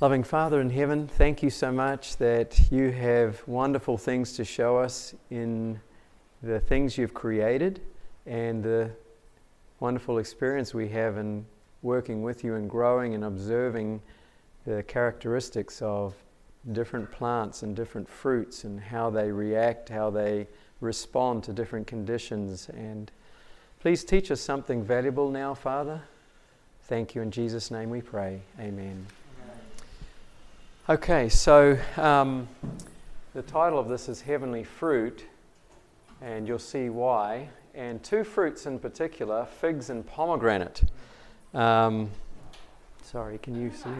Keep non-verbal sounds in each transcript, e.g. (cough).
Loving Father in heaven, thank you so much that you have wonderful things to show us in the things you've created and the wonderful experience we have in working with you and growing and observing the characteristics of different plants and different fruits and how they react, how they respond to different conditions. And please teach us something valuable now, Father. Thank you. In Jesus' name we pray. Amen. Okay, so um, the title of this is Heavenly Fruit, and you'll see why. And two fruits in particular figs and pomegranate. Um, sorry, can you see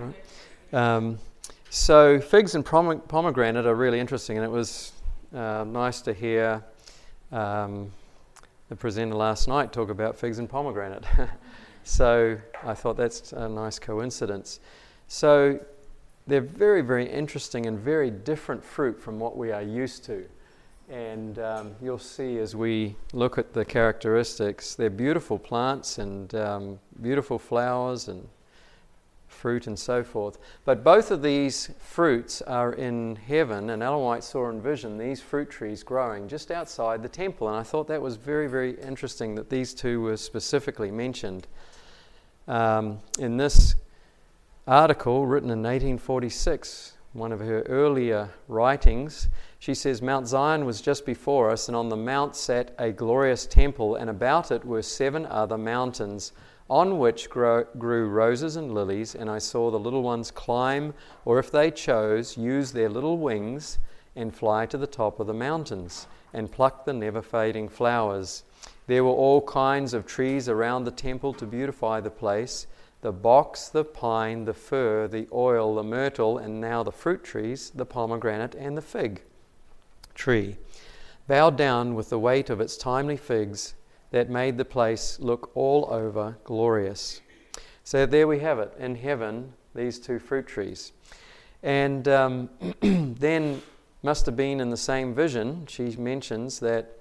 that? Um, so, figs and pomegranate are really interesting, and it was uh, nice to hear um, the presenter last night talk about figs and pomegranate. (laughs) so, I thought that's a nice coincidence. So, they're very, very interesting and very different fruit from what we are used to. And um, you'll see as we look at the characteristics, they're beautiful plants and um, beautiful flowers and fruit and so forth. But both of these fruits are in heaven, and Ellen White saw in vision these fruit trees growing just outside the temple. And I thought that was very, very interesting that these two were specifically mentioned. Um, in this article written in 1846, one of her earlier writings, she says Mount Zion was just before us, and on the mount sat a glorious temple, and about it were seven other mountains, on which grow, grew roses and lilies. And I saw the little ones climb, or if they chose, use their little wings and fly to the top of the mountains, and pluck the never fading flowers. There were all kinds of trees around the temple to beautify the place the box, the pine, the fir, the oil, the myrtle, and now the fruit trees, the pomegranate, and the fig tree, bowed down with the weight of its timely figs that made the place look all over glorious. So there we have it in heaven, these two fruit trees. And um, (clears throat) then, must have been in the same vision, she mentions that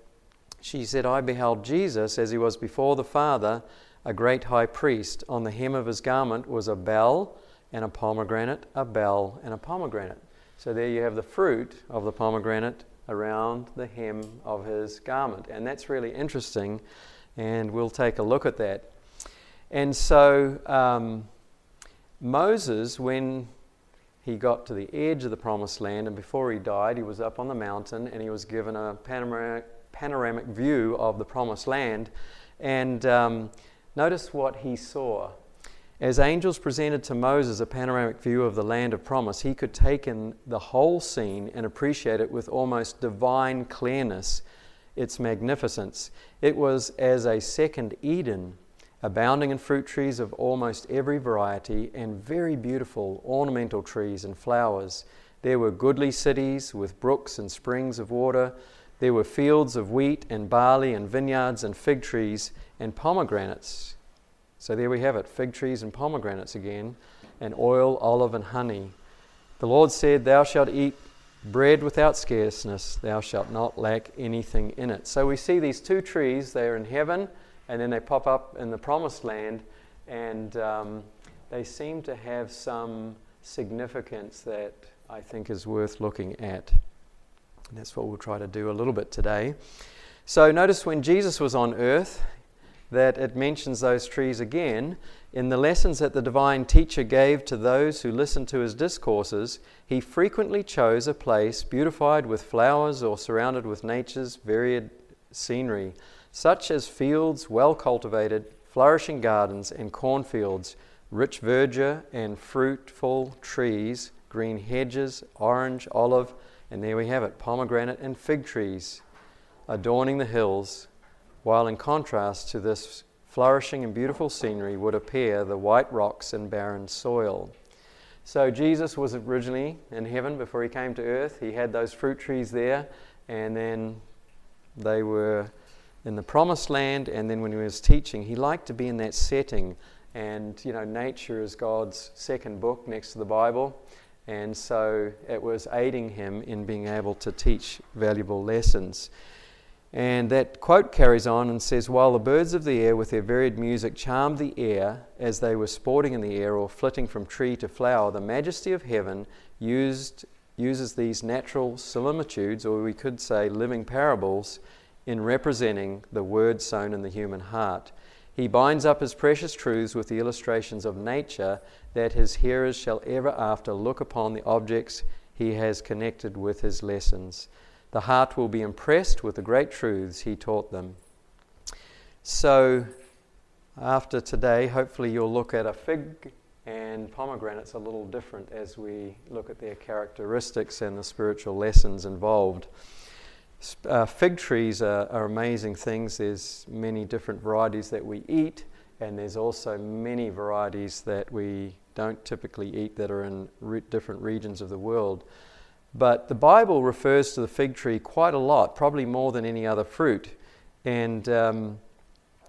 she said, I beheld Jesus as he was before the Father a great high priest. On the hem of his garment was a bell and a pomegranate, a bell and a pomegranate. So there you have the fruit of the pomegranate around the hem of his garment. And that's really interesting, and we'll take a look at that. And so um, Moses, when he got to the edge of the promised land, and before he died, he was up on the mountain and he was given a panoramic, panoramic view of the promised land. And um, Notice what he saw. As angels presented to Moses a panoramic view of the land of promise, he could take in the whole scene and appreciate it with almost divine clearness, its magnificence. It was as a second Eden, abounding in fruit trees of almost every variety and very beautiful ornamental trees and flowers. There were goodly cities with brooks and springs of water. There were fields of wheat and barley and vineyards and fig trees and pomegranates. So there we have it fig trees and pomegranates again, and oil, olive, and honey. The Lord said, Thou shalt eat bread without scarceness, thou shalt not lack anything in it. So we see these two trees, they are in heaven, and then they pop up in the promised land, and um, they seem to have some significance that I think is worth looking at. And that's what we'll try to do a little bit today. So notice when Jesus was on earth, that it mentions those trees again. In the lessons that the divine teacher gave to those who listened to his discourses, he frequently chose a place beautified with flowers or surrounded with nature's varied scenery, such as fields well cultivated, flourishing gardens, and cornfields, rich verdure and fruitful trees, green hedges, orange, olive, and there we have it pomegranate and fig trees adorning the hills while in contrast to this flourishing and beautiful scenery would appear the white rocks and barren soil. So, Jesus was originally in heaven before he came to earth. He had those fruit trees there, and then they were in the promised land. And then when he was teaching, he liked to be in that setting. And, you know, nature is God's second book next to the Bible. And so it was aiding him in being able to teach valuable lessons. And that quote carries on and says, While the birds of the air with their varied music charmed the air as they were sporting in the air or flitting from tree to flower, the majesty of heaven used, uses these natural similitudes, or we could say living parables, in representing the word sown in the human heart. He binds up his precious truths with the illustrations of nature that his hearers shall ever after look upon the objects he has connected with his lessons. The heart will be impressed with the great truths he taught them. So, after today, hopefully, you'll look at a fig and pomegranates a little different as we look at their characteristics and the spiritual lessons involved. Uh, fig trees are, are, amazing things. There's many different varieties that we eat, and there's also many varieties that we don't typically eat that are in re- different regions of the world. But the Bible refers to the fig tree quite a lot, probably more than any other fruit. And um,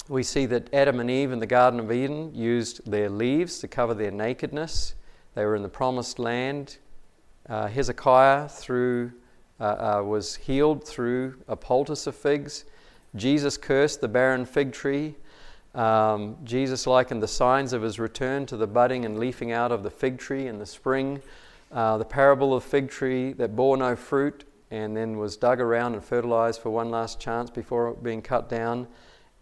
we see that Adam and Eve in the Garden of Eden used their leaves to cover their nakedness. They were in the promised land. Uh, Hezekiah through, uh, uh, was healed through a poultice of figs. Jesus cursed the barren fig tree. Um, Jesus likened the signs of his return to the budding and leafing out of the fig tree in the spring uh, the parable of fig tree that bore no fruit and then was dug around and fertilized for one last chance before being cut down.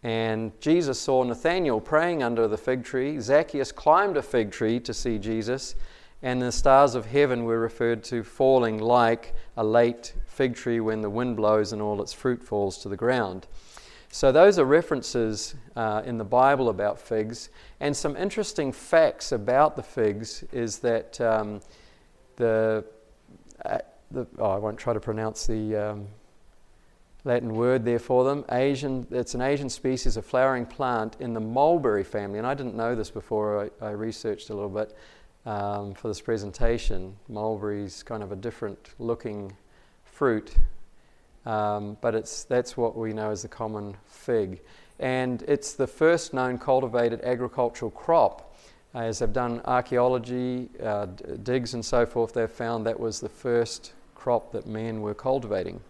And Jesus saw Nathanael praying under the fig tree. Zacchaeus climbed a fig tree to see Jesus. And the stars of heaven were referred to falling like a late fig tree when the wind blows and all its fruit falls to the ground. So, those are references uh, in the Bible about figs. And some interesting facts about the figs is that um, the, uh, the oh, I won't try to pronounce the um, Latin word there for them. Asian, it's an Asian species of flowering plant in the mulberry family, and I didn't know this before I, I researched a little bit um, for this presentation. Mulberry's kind of a different looking fruit, um, but it's, that's what we know as the common fig. And it's the first known cultivated agricultural crop as they've done archaeology, uh, digs, and so forth, they've found that was the first crop that men were cultivating.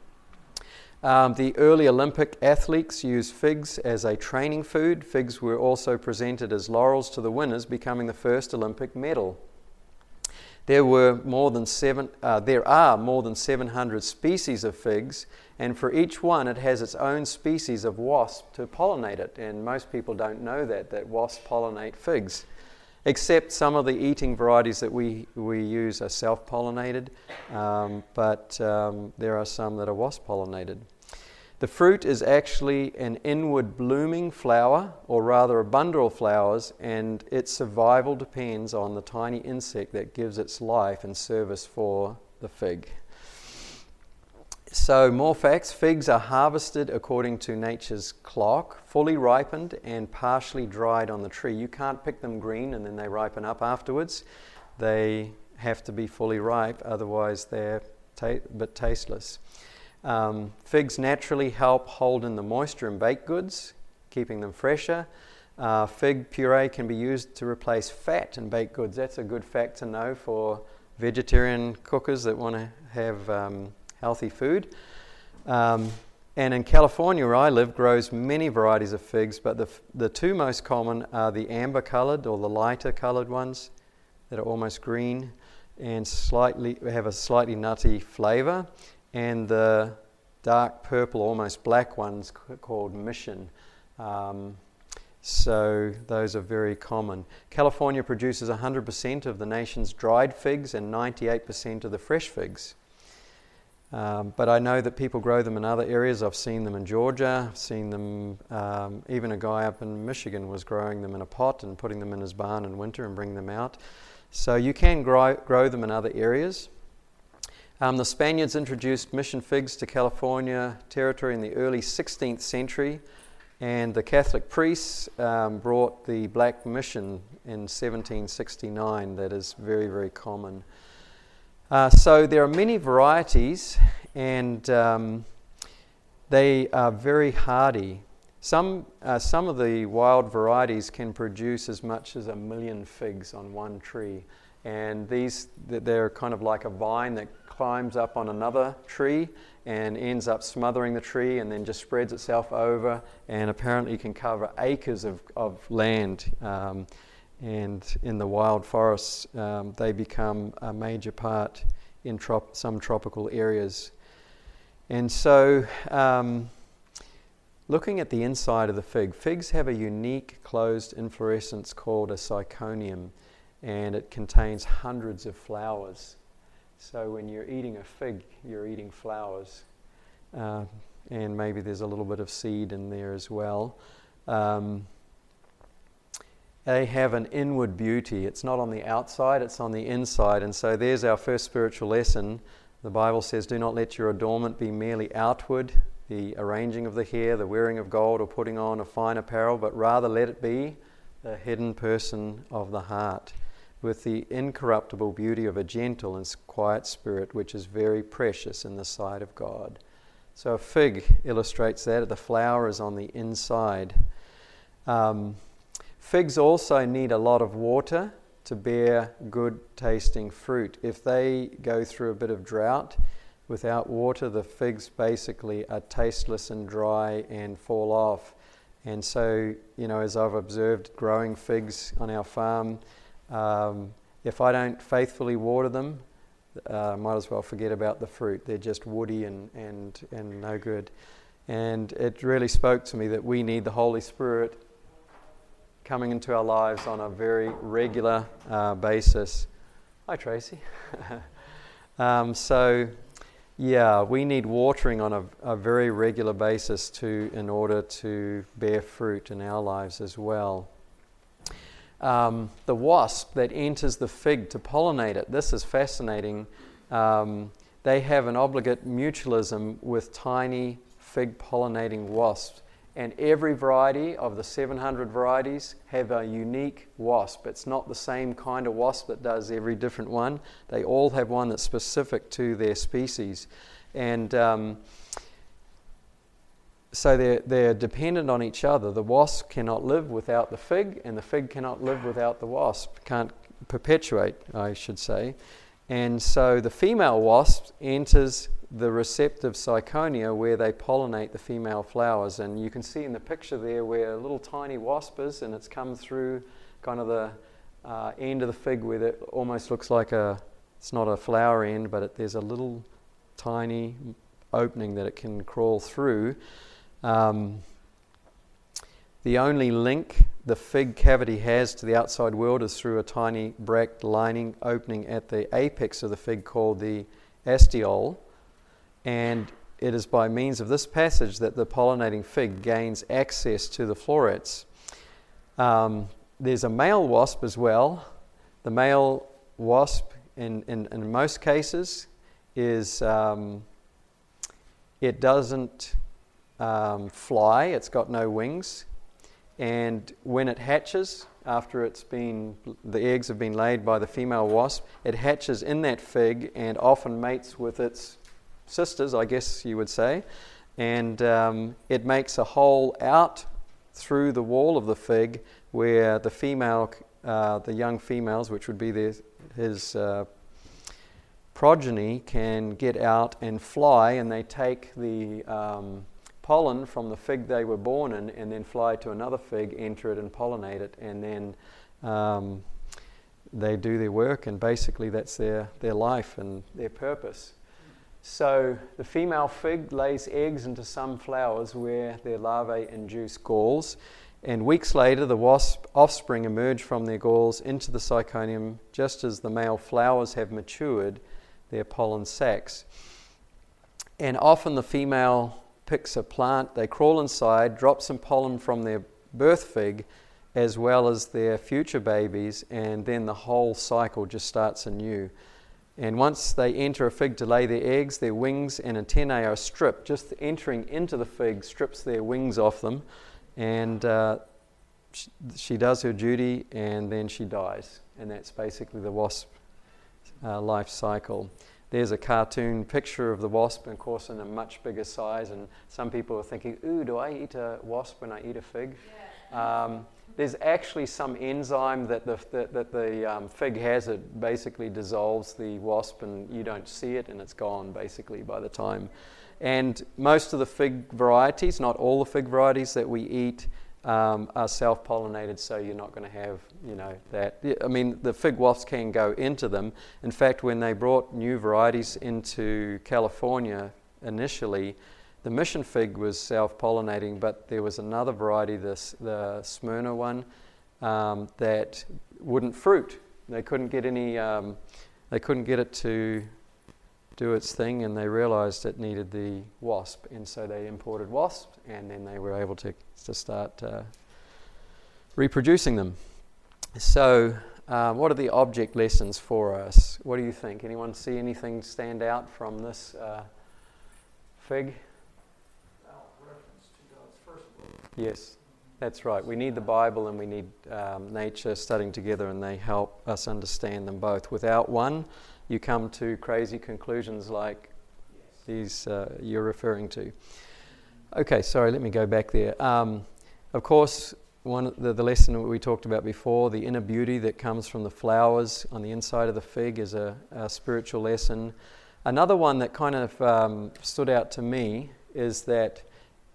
Um, the early Olympic athletes used figs as a training food. Figs were also presented as laurels to the winners, becoming the first Olympic medal. There were more than seven. Uh, there are more than 700 species of figs, and for each one, it has its own species of wasp to pollinate it. And most people don't know that that wasps pollinate figs except some of the eating varieties that we, we use are self pollinated, um, but um, there are some that are wasp pollinated. The fruit is actually an inward blooming flower, or rather a bundle of flowers, and its survival depends on the tiny insect that gives its life and service for the fig. So, more facts figs are harvested according to nature's clock, fully ripened and partially dried on the tree. You can't pick them green and then they ripen up afterwards. They have to be fully ripe, otherwise, they're ta- but tasteless. Um, figs naturally help hold in the moisture in baked goods, keeping them fresher. Uh, fig puree can be used to replace fat in baked goods. That's a good fact to know for vegetarian cookers that want to have. Um, healthy food. Um, and in California, where I live, grows many varieties of figs, but the, the two most common are the amber colored or the lighter colored ones that are almost green and slightly have a slightly nutty flavor, and the dark purple, almost black ones called mission. Um, so those are very common. California produces 100% of the nation's dried figs and 98% of the fresh figs. Um, but I know that people grow them in other areas. I've seen them in Georgia. I've seen them, um, even a guy up in Michigan was growing them in a pot and putting them in his barn in winter and bring them out. So you can grow, grow them in other areas. Um, the Spaniards introduced mission figs to California territory in the early 16th century, and the Catholic priests um, brought the black mission in 1769, that is very, very common. Uh, so there are many varieties, and um, they are very hardy. Some, uh, some of the wild varieties can produce as much as a million figs on one tree, and these they're kind of like a vine that climbs up on another tree and ends up smothering the tree and then just spreads itself over and apparently can cover acres of, of land. Um, and in the wild forests, um, they become a major part in trop- some tropical areas. And so, um, looking at the inside of the fig, figs have a unique closed inflorescence called a syconium, and it contains hundreds of flowers. So, when you're eating a fig, you're eating flowers. Uh, and maybe there's a little bit of seed in there as well. Um, they have an inward beauty. It's not on the outside, it's on the inside. And so there's our first spiritual lesson. The Bible says, Do not let your adornment be merely outward, the arranging of the hair, the wearing of gold, or putting on a fine apparel, but rather let it be the hidden person of the heart, with the incorruptible beauty of a gentle and quiet spirit, which is very precious in the sight of God. So a fig illustrates that. The flower is on the inside. Um, Figs also need a lot of water to bear good tasting fruit. If they go through a bit of drought without water, the figs basically are tasteless and dry and fall off. And so, you know, as I've observed growing figs on our farm, um, if I don't faithfully water them, uh, might as well forget about the fruit. They're just woody and, and, and no good. And it really spoke to me that we need the Holy Spirit coming into our lives on a very regular uh, basis. Hi, Tracy. (laughs) um, so, yeah, we need watering on a, a, very regular basis to, in order to bear fruit in our lives as well. Um, the wasp that enters the fig to pollinate it, this is fascinating. Um, they have an obligate mutualism with tiny fig pollinating wasps and every variety of the 700 varieties have a unique wasp. It's not the same kind of wasp that does every different one. They all have one that's specific to their species. And um, so they're, they're dependent on each other. The wasp cannot live without the fig, and the fig cannot live without the wasp. Can't perpetuate, I should say. And so the female wasp enters the receptive syconia where they pollinate the female flowers. And you can see in the picture there where a little tiny wasp is, and it's come through kind of the uh, end of the fig where it almost looks like a, it's not a flower end, but it, there's a little tiny opening that it can crawl through. Um, the only link the fig cavity has to the outside world is through a tiny bract lining opening at the apex of the fig called the ostiole. And it is by means of this passage that the pollinating fig gains access to the florets. Um, there's a male wasp as well. The male wasp, in, in, in most cases, is um, it doesn't um, fly, it's got no wings. And when it hatches, after it's been, the eggs have been laid by the female wasp, it hatches in that fig and often mates with its sisters, I guess you would say, and um, it makes a hole out through the wall of the fig where the female, uh, the young females, which would be his uh, progeny, can get out and fly, and they take the um, pollen from the fig they were born in and then fly to another fig, enter it, and pollinate it, and then um, they do their work, and basically that's their, their life and their purpose. So the female fig lays eggs into some flowers where their larvae induce galls, and weeks later the wasp offspring emerge from their galls into the syconium just as the male flowers have matured their pollen sacs. And often the female picks a plant, they crawl inside, drop some pollen from their birth fig as well as their future babies, and then the whole cycle just starts anew. And once they enter a fig to lay their eggs, their wings and antennae are stripped. Just entering into the fig strips their wings off them. And uh, she, she, does her duty and then she dies. And that's basically the wasp uh, life cycle. There's a cartoon picture of the wasp, and of course, in a much bigger size. And some people are thinking, ooh, do I eat a wasp when I eat a fig? Yeah. Um, there's actually some enzyme that the, that, that the um, fig has. It basically dissolves the wasp, and you don't see it, and it's gone basically by the time. And most of the fig varieties, not all the fig varieties that we eat, um, are self-pollinated, so you're not going to have, you know, that. I mean, the fig wasps can go into them. In fact, when they brought new varieties into California initially, the mission fig was self-pollinating, but there was another variety, this, the Smyrna one, um, that wouldn't fruit. They couldn't get any. Um, they couldn't get it to do its thing, and they realized it needed the wasp, and so they imported wasps, and then they were able to to start uh, reproducing them. So, um, what are the object lessons for us? What do you think? Anyone see anything stand out from this uh, fig? Yes, that's right. We need the Bible and we need um, nature studying together, and they help us understand them both. Without one, you come to crazy conclusions like yes. these uh, you're referring to. Okay, sorry, let me go back there. Um, of course, one the, the lesson we talked about before, the inner beauty that comes from the flowers on the inside of the fig, is a, a spiritual lesson. Another one that kind of um, stood out to me is that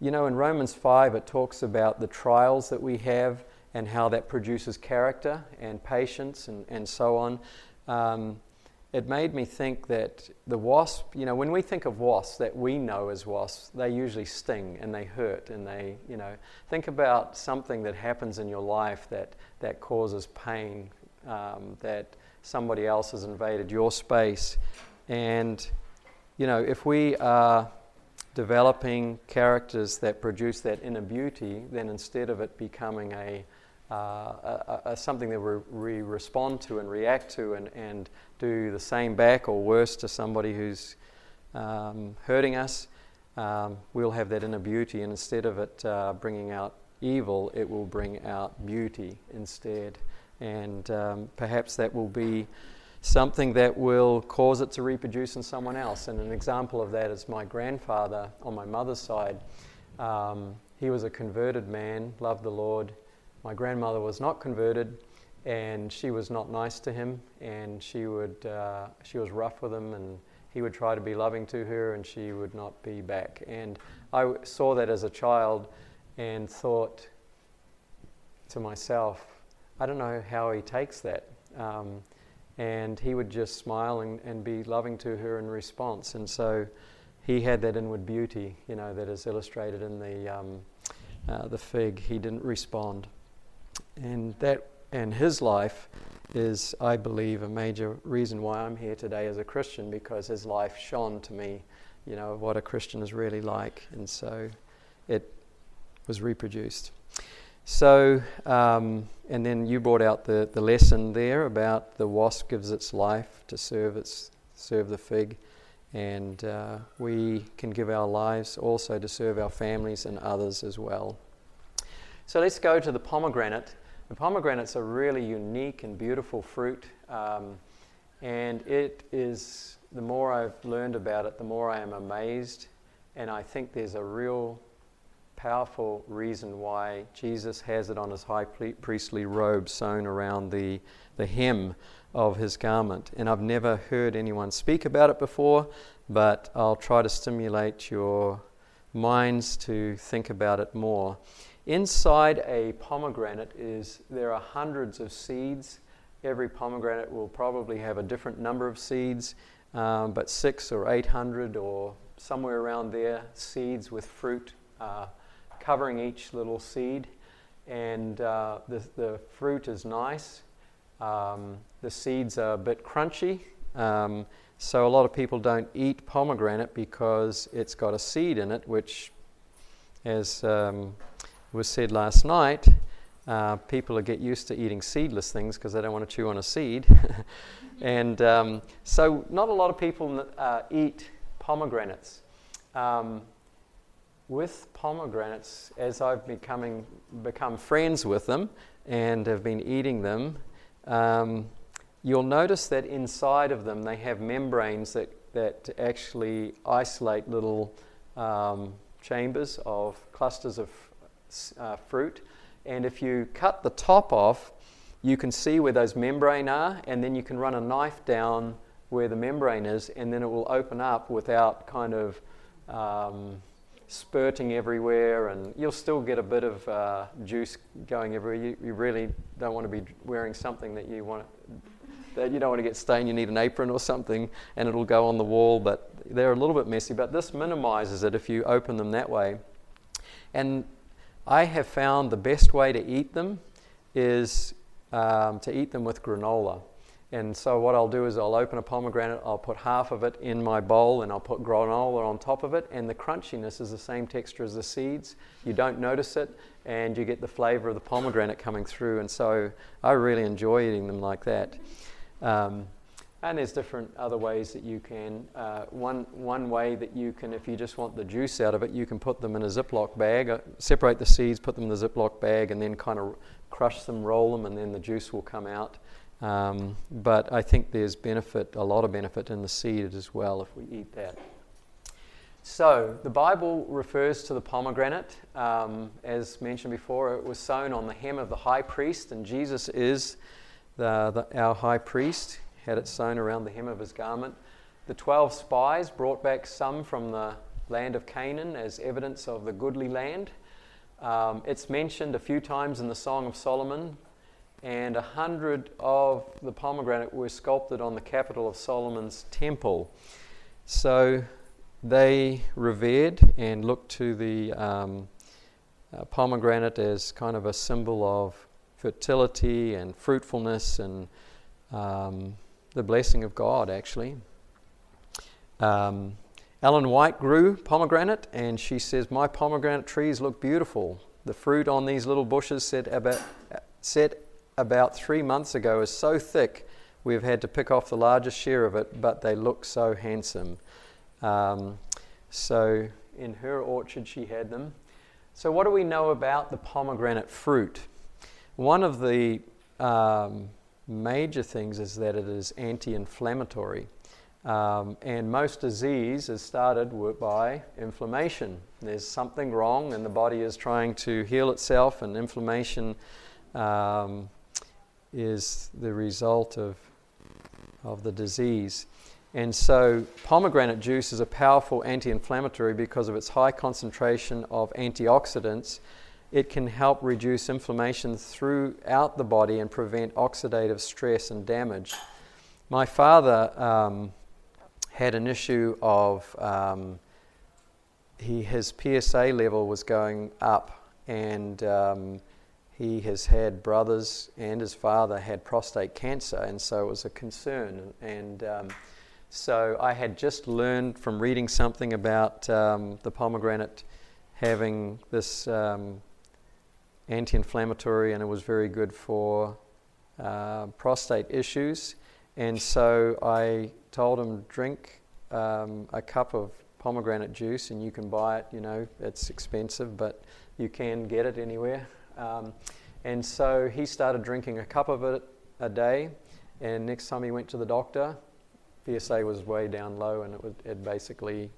you know, in Romans 5, it talks about the trials that we have and how that produces character and patience and, and so on. Um, it made me think that the wasp, you know, when we think of wasps that we know as wasps, they usually sting and they hurt and they, you know, think about something that happens in your life that, that causes pain, um, that somebody else has invaded your space. And, you know, if we are developing characters that produce that inner beauty, then instead of it becoming a, uh, a, a something that we, respond to and react to and, and do the same back or worse to somebody who's um, hurting us, um, we'll have that inner beauty, and instead of it uh, bringing out evil, it will bring out beauty instead. And um, perhaps that will be something that will cause it to reproduce in someone else. And an example of that is my grandfather on my mother's side. Um, he was a converted man, loved the Lord. My grandmother was not converted, and she was not nice to him, and she would uh, she was rough with him, and he would try to be loving to her, and she would not be back. And I saw that as a child, and thought to myself, I don't know how he takes that. Um, and he would just smile and, and be loving to her in response. And so he had that inward beauty, you know, that is illustrated in the, um, uh, the fig. He didn't respond. And that and his life is, I believe, a major reason why I'm here today as a Christian because his life shone to me, you know, what a Christian is really like. And so it was reproduced. So, um, and then you brought out the, the lesson there about the wasp gives its life to serve its serve the fig, and uh, we can give our lives also to serve our families and others as well. So let's go to the pomegranate. The pomegranate's a really unique and beautiful fruit, um, and it is the more I've learned about it, the more I am amazed, and I think there's a real powerful reason why Jesus has it on his high priestly robe sewn around the, the hem of his garment. And I've never heard anyone speak about it before, but I'll try to stimulate your minds to think about it more. Inside a pomegranate is there are hundreds of seeds. Every pomegranate will probably have a different number of seeds, um, but six or eight hundred or somewhere around there seeds with fruit uh, covering each little seed. And uh, the, the fruit is nice. Um, the seeds are a bit crunchy. Um, so a lot of people don't eat pomegranate because it's got a seed in it, which, as um, was said last night, uh, people get used to eating seedless things because they don't want to chew on a seed. (laughs) and um, so, not a lot of people uh, eat pomegranates. Um, with pomegranates, as I've becoming, become friends with them and have been eating them, um, you'll notice that inside of them they have membranes that, that actually isolate little um, chambers of clusters of uh, fruit. And if you cut the top off, you can see where those membrane are, and then you can run a knife down where the membrane is, and then it will open up without kind of um, spurting everywhere, and you'll still get a bit of uh, juice going everywhere. You, you, really don't want to be wearing something that you want that you don't want to get stained. You need an apron or something, and it'll go on the wall. But they're a little bit messy. But this minimizes it if you open them that way. And I have found the best way to eat them is um, to eat them with granola. And so what I'll do is I'll open a pomegranate, I'll put half of it in my bowl, and I'll put granola on top of it. And the crunchiness is the same texture as the seeds. You don't notice it, and you get the flavor of the pomegranate coming through. And so I really enjoy eating them like that. Um, and there's different other ways that you can. Uh, one, one way that you can, if you just want the juice out of it, you can put them in a Ziploc bag, uh, separate the seeds, put them in the Ziploc bag, and then kind of crush them, roll them, and then the juice will come out. Um, but I think there's benefit, a lot of benefit in the seed as well if we eat that. So, the Bible refers to the pomegranate. Um, as mentioned before, it was sewn on the hem of the high priest, and Jesus is the, the, our high priest, had it sewn around the hem of his garment. The 12 spies brought back some from the land of Canaan as evidence of the goodly land. Um, it's mentioned a few times in the Song of Solomon, and a hundred of the pomegranate were sculpted on the capital of Solomon's temple. So they revered and looked to the um, uh, pomegranate as kind of a symbol of fertility and fruitfulness and um, the blessing of God, actually. Um, Ellen White grew pomegranate, and she says, My pomegranate trees look beautiful. The fruit on these little bushes set about, set about three months ago is so thick we've had to pick off the largest share of it, but they look so handsome. Um, so in her orchard, she had them. So, what do we know about the pomegranate fruit? One of the um, major things is that it is anti inflammatory. Um, and most disease is started by inflammation. There's something wrong, and the body is trying to heal itself, and inflammation um, is the result of, of the disease. And so, pomegranate juice is a powerful anti inflammatory because of its high concentration of antioxidants. It can help reduce inflammation throughout the body and prevent oxidative stress and damage. My father um, had an issue of um, he, his PSA level was going up, and um, he has had brothers and his father had prostate cancer, and so it was a concern. And um, so I had just learned from reading something about um, the pomegranate having this um, anti inflammatory, and it was very good for uh, prostate issues. And so I told him, drink um, a cup of pomegranate juice, and you can buy it. You know, it's expensive, but you can get it anywhere. Um, and so he started drinking a cup of it a day. And next time he went to the doctor, PSA was way down low and it, it basically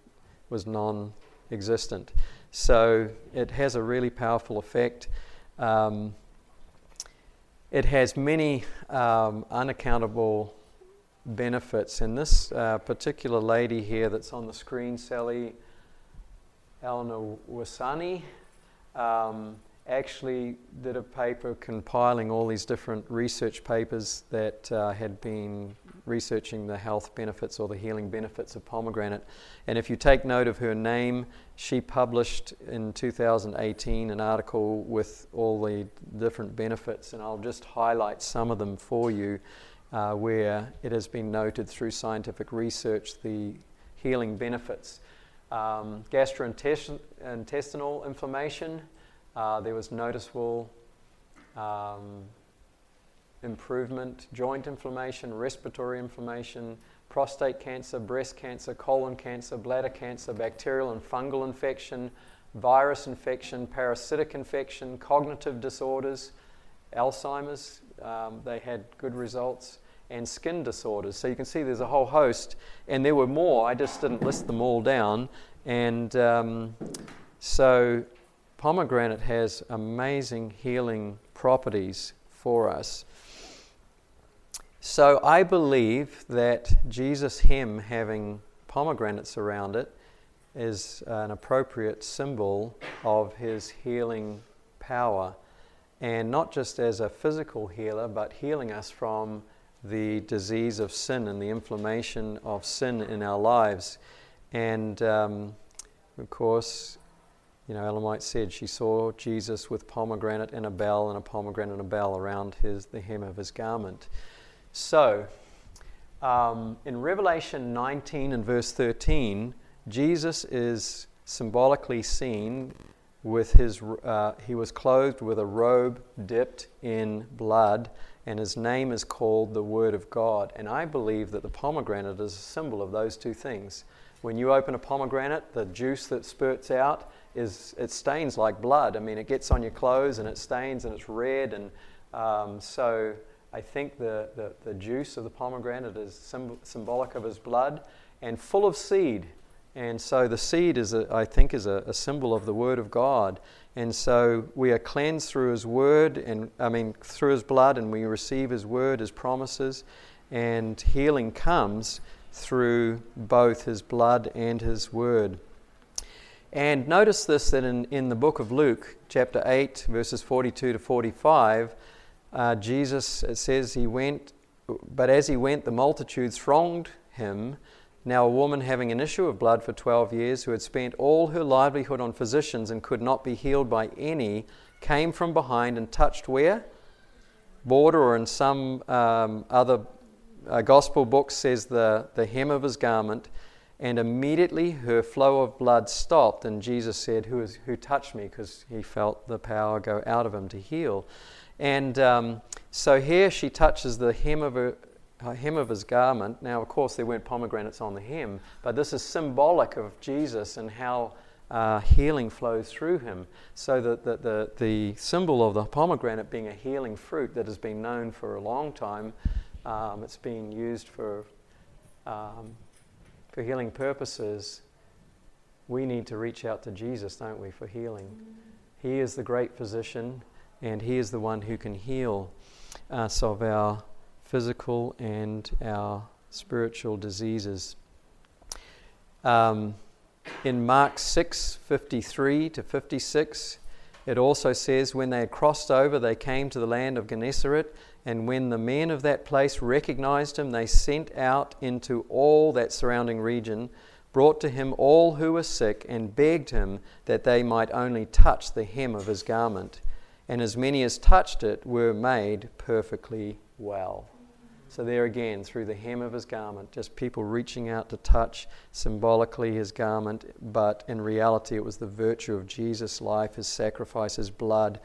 was non existent. So it has a really powerful effect. Um, it has many um, unaccountable benefits. And this uh, particular lady here that's on the screen, Sally Eleanor Wasani, um, actually did a paper compiling all these different research papers that uh, had been researching the health benefits or the healing benefits of pomegranate. And if you take note of her name, she published in 2018 an article with all the different benefits, and I'll just highlight some of them for you uh, where it has been noted through scientific research the healing benefits. Um, gastrointestinal inflammation uh, there was noticeable um, improvement, joint inflammation, respiratory inflammation, prostate cancer, breast cancer, colon cancer, bladder cancer, bacterial and fungal infection, virus infection, parasitic infection, cognitive disorders, Alzheimer's. Um, they had good results. And skin disorders. So you can see there's a whole host, and there were more. I just didn't list them all down. And um, so pomegranate has amazing healing properties for us. So I believe that Jesus' hem having pomegranates around it is an appropriate symbol of his healing power. And not just as a physical healer, but healing us from the disease of sin and the inflammation of sin in our lives. And um, of course, you know, Ellen White said she saw Jesus with pomegranate and a bell and a pomegranate and a bell around his, the hem of his garment. So, um, in Revelation 19 and verse 13, Jesus is symbolically seen with his, uh, he was clothed with a robe dipped in blood, and his name is called the Word of God. And I believe that the pomegranate is a symbol of those two things. When you open a pomegranate, the juice that spurts out is it stains like blood. I mean, it gets on your clothes and it stains and it's red, and um, so I think the, the, the juice of the pomegranate is symbol, symbolic of his blood and full of seed. And so the seed is, a, I think, is a, a, symbol of the Word of God. And so we are cleansed through His Word, and I mean through His blood, and we receive His Word, His promises, and healing comes through both His blood and His Word. And notice this that in, in the book of Luke, chapter 8, verses 42 to 45, uh, Jesus, it says, he went, but as he went, the multitudes thronged him. Now, a woman having an issue of blood for 12 years, who had spent all her livelihood on physicians and could not be healed by any, came from behind and touched where? Border, or in some um, other uh, gospel books, says the, the hem of his garment. And immediately her flow of blood stopped, and Jesus said, Who, is, who touched me? Because he felt the power go out of him to heal. And um, so here she touches the hem of, her, hem of his garment. Now, of course, there weren't pomegranates on the hem, but this is symbolic of Jesus and how uh, healing flows through him. So that the, the, the, symbol of the pomegranate being a healing fruit that has been known for a long time, um, it's been used for, um, for healing purposes. We need to reach out to Jesus, don't we, for healing? He is the great physician and He is the one who can heal us of our physical and our spiritual diseases. Um, in Mark 6 53 to 56, it also says, When they had crossed over, they came to the land of Gennesaret, and when the men of that place recognized him, they sent out into all that surrounding region, brought to him all who were sick, and begged him that they might only touch the hem of his garment and as many as touched it were made perfectly well. So, there again, through the hem of his garment, just people reaching out to touch symbolically his garment, but in reality, it was the virtue of Jesus' life, his sacrifice, his blood,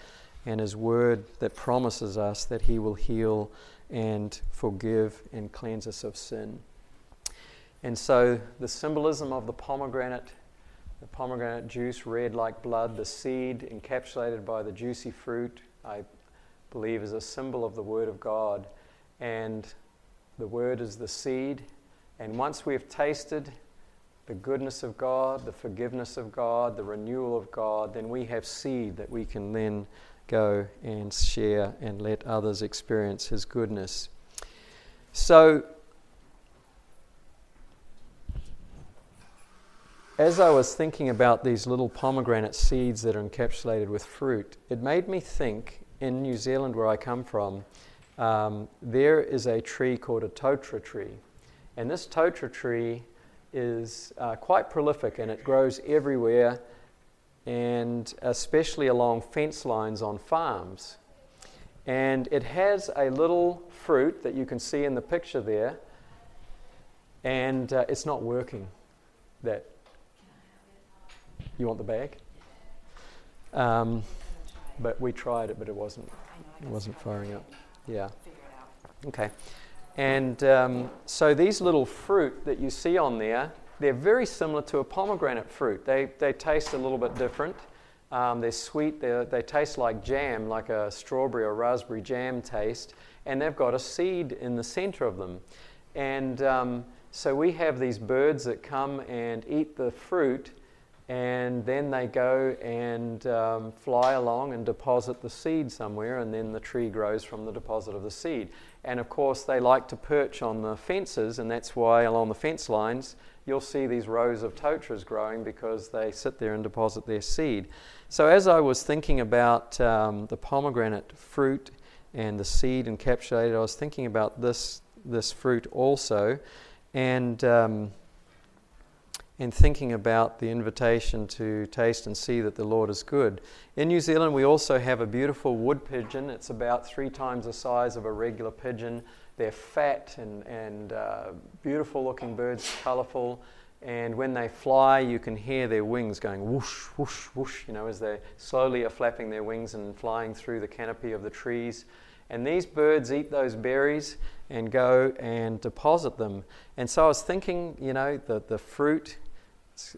and his word that promises us that he will heal and forgive and cleanse us of sin. And so, the symbolism of the pomegranate the pomegranate juice red like blood, the seed encapsulated by the juicy fruit, I believe is a symbol of the Word of God. And the Word is the seed. And once we have tasted the goodness of God, the forgiveness of God, the renewal of God, then we have seed that we can then go and share and let others experience His goodness. So, as I was thinking about these little pomegranate seeds that are encapsulated with fruit, it made me think in New Zealand, where I come from, um, there is a tree called a totara tree. And this totara tree is uh, quite prolific and it grows everywhere, and especially along fence lines on farms. And it has a little fruit that you can see in the picture there, and uh, it's not working. That you want the bag? Um, but we tried it, but it wasn't. It wasn't firing up. Yeah. Okay. And um, so these little fruit that you see on there, they're very similar to a pomegranate fruit. They, they taste a little bit different. Um, they're sweet. They're, they taste like jam, like a strawberry or raspberry jam taste. And they've got a seed in the center of them. And um, so we have these birds that come and eat the fruit and then they go and um, fly along and deposit the seed somewhere, and then the tree grows from the deposit of the seed. And of course, they like to perch on the fences, and that's why along the fence lines you'll see these rows of totaras growing because they sit there and deposit their seed. So, as I was thinking about um, the pomegranate fruit and the seed encapsulated, I was thinking about this, this fruit also. And um, in thinking about the invitation to taste and see that the Lord is good. In New Zealand, we also have a beautiful wood pigeon. It's about three times the size of a regular pigeon. They're fat and, and uh, beautiful looking birds, colourful. And when they fly, you can hear their wings going whoosh, whoosh, whoosh, you know, as they slowly are flapping their wings and flying through the canopy of the trees. And these birds eat those berries and go and deposit them. And so I was thinking, you know, the, the fruit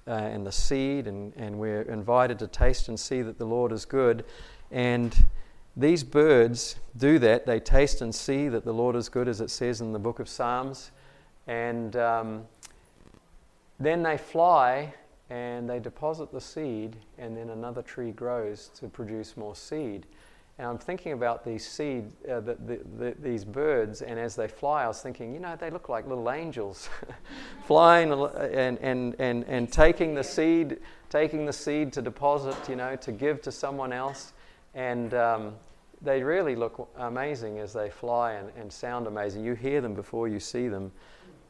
uh, and the seed, and, and we're invited to taste and see that the Lord is good. And these birds do that. They taste and see that the Lord is good, as it says in the book of Psalms. And um, then they fly and they deposit the seed, and then another tree grows to produce more seed. And I'm thinking about these seed, uh, the, the, the, these birds, and as they fly, I was thinking, you know, they look like little angels, (laughs) flying and, and, and, and taking the seed, taking the seed to deposit, you know, to give to someone else. And um, they really look amazing as they fly and, and sound amazing. You hear them before you see them.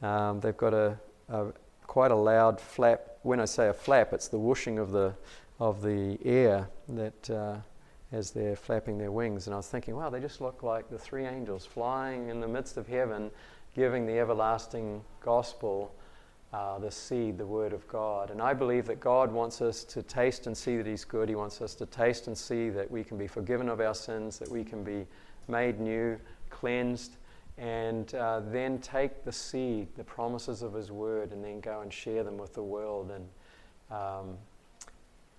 Um, they've got a, a, quite a loud flap. When I say a flap, it's the whooshing of the, of the air that. Uh, as they're flapping their wings. And I was thinking, wow, they just look like the three angels flying in the midst of heaven, giving the everlasting gospel, uh, the seed, the word of God. And I believe that God wants us to taste and see that He's good. He wants us to taste and see that we can be forgiven of our sins, that we can be made new, cleansed, and uh, then take the seed, the promises of His word, and then go and share them with the world. And um,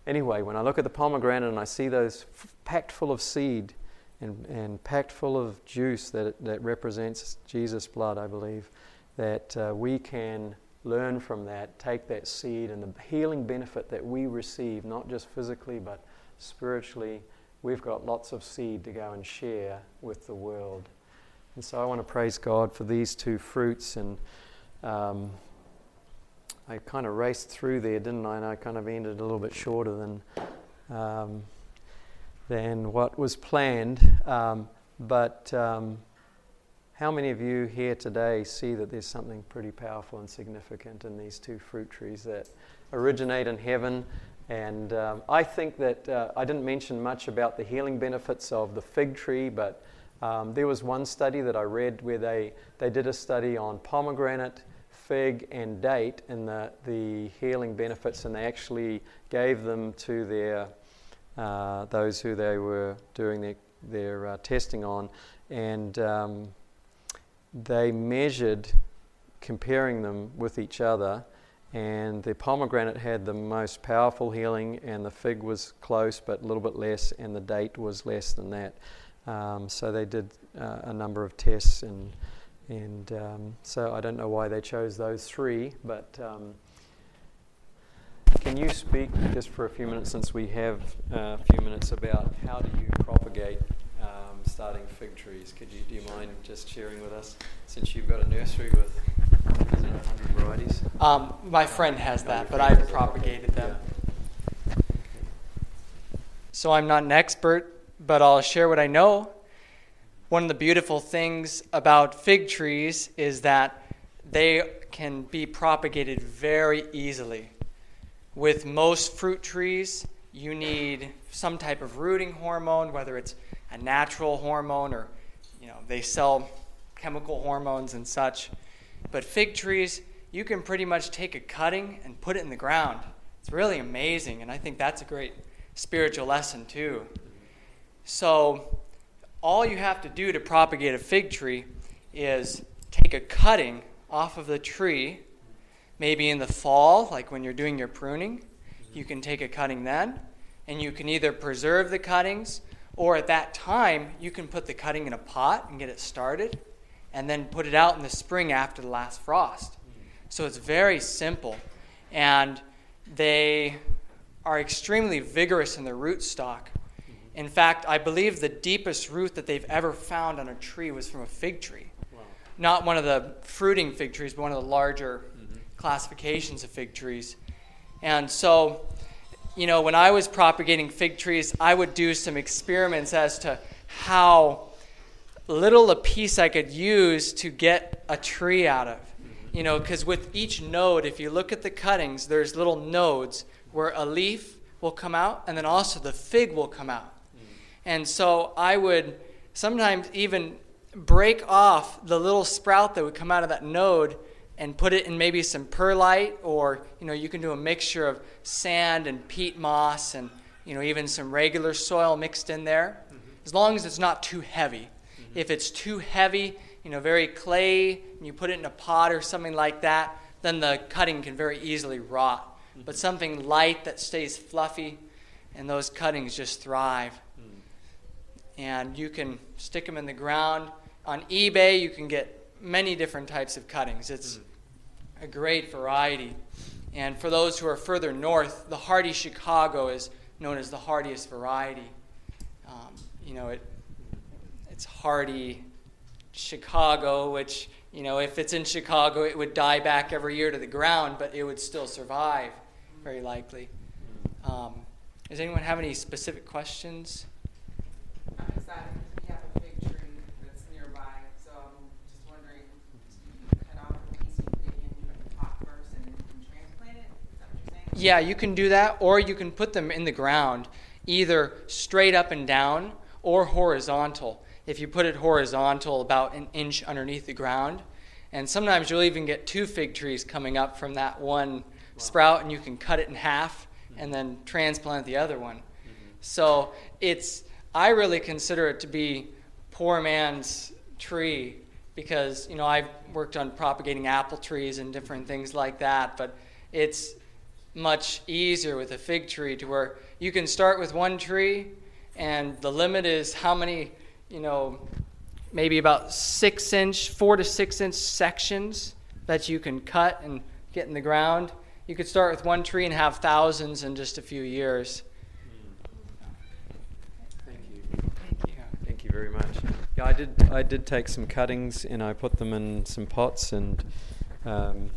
Anyway, when I look at the pomegranate and I see those f- packed full of seed and, and packed full of juice that, that represents Jesus' blood, I believe, that uh, we can learn from that, take that seed and the healing benefit that we receive, not just physically but spiritually. We've got lots of seed to go and share with the world. And so I want to praise God for these two fruits and um, I kind of raced through there, didn't I? And I kind of ended a little bit shorter than um, than what was planned. Um, but um, how many of you here today see that there's something pretty powerful and significant in these two fruit trees that originate in heaven? And um, I think that uh, I didn't mention much about the healing benefits of the fig tree, but um, there was one study that I read where they, they did a study on pomegranate fig and date and the, the healing benefits, and they actually gave them to their uh, those who they were doing their, their uh, testing on, and um, they measured comparing them with each other. And the pomegranate had the most powerful healing, and the fig was close but a little bit less, and the date was less than that. Um, so they did uh, a number of tests and and um, so I don't know why they chose those three, but um, can you speak just for a few minutes, since we have uh, a few minutes, about how do you propagate um, starting fig trees? Could you do you mind just sharing with us, since you've got a nursery with is it 100 varieties? Um, my friend has that, but I've propagated them. Yeah. So I'm not an expert, but I'll share what I know one of the beautiful things about fig trees is that they can be propagated very easily. With most fruit trees, you need some type of rooting hormone, whether it's a natural hormone or you know, they sell chemical hormones and such. But fig trees, you can pretty much take a cutting and put it in the ground. It's really amazing, and I think that's a great spiritual lesson too. So, all you have to do to propagate a fig tree is take a cutting off of the tree, maybe in the fall, like when you're doing your pruning. You can take a cutting then, and you can either preserve the cuttings, or at that time, you can put the cutting in a pot and get it started, and then put it out in the spring after the last frost. So it's very simple. And they are extremely vigorous in their rootstock. In fact, I believe the deepest root that they've ever found on a tree was from a fig tree. Wow. Not one of the fruiting fig trees, but one of the larger mm-hmm. classifications of fig trees. And so, you know, when I was propagating fig trees, I would do some experiments as to how little a piece I could use to get a tree out of. Mm-hmm. You know, because with each node, if you look at the cuttings, there's little nodes where a leaf will come out and then also the fig will come out. And so I would sometimes even break off the little sprout that would come out of that node and put it in maybe some perlite or you know you can do a mixture of sand and peat moss and you know even some regular soil mixed in there mm-hmm. as long as it's not too heavy mm-hmm. if it's too heavy you know very clay and you put it in a pot or something like that then the cutting can very easily rot mm-hmm. but something light that stays fluffy and those cuttings just thrive and you can stick them in the ground. On eBay, you can get many different types of cuttings. It's a great variety. And for those who are further north, the hardy Chicago is known as the hardiest variety. Um, you know, it, it's hardy Chicago, which, you know, if it's in Chicago, it would die back every year to the ground, but it would still survive, very likely. Um, does anyone have any specific questions? Yeah, you can do that, or you can put them in the ground, either straight up and down or horizontal. If you put it horizontal, about an inch underneath the ground, and sometimes you'll even get two fig trees coming up from that one wow. sprout, and you can cut it in half and then transplant the other one. Mm-hmm. So it's I really consider it to be poor man's tree because you know I've worked on propagating apple trees and different things like that, but it's much easier with a fig tree to where you can start with one tree and the limit is how many, you know, maybe about six inch, four to six inch sections that you can cut and get in the ground. You could start with one tree and have thousands in just a few years. Thank you. Thank you. Thank you very much. Yeah, I did. I did take some cuttings and I put them in some pots and. Um,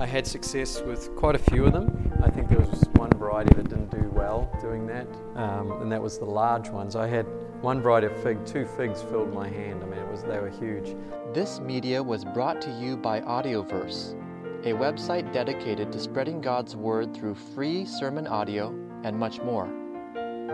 I had success with quite a few of them. I think there was one variety that didn't do well doing that, um, and that was the large ones. I had one variety of fig, two figs filled my hand. I mean, it was they were huge. This media was brought to you by Audioverse, a website dedicated to spreading God's word through free sermon audio and much more.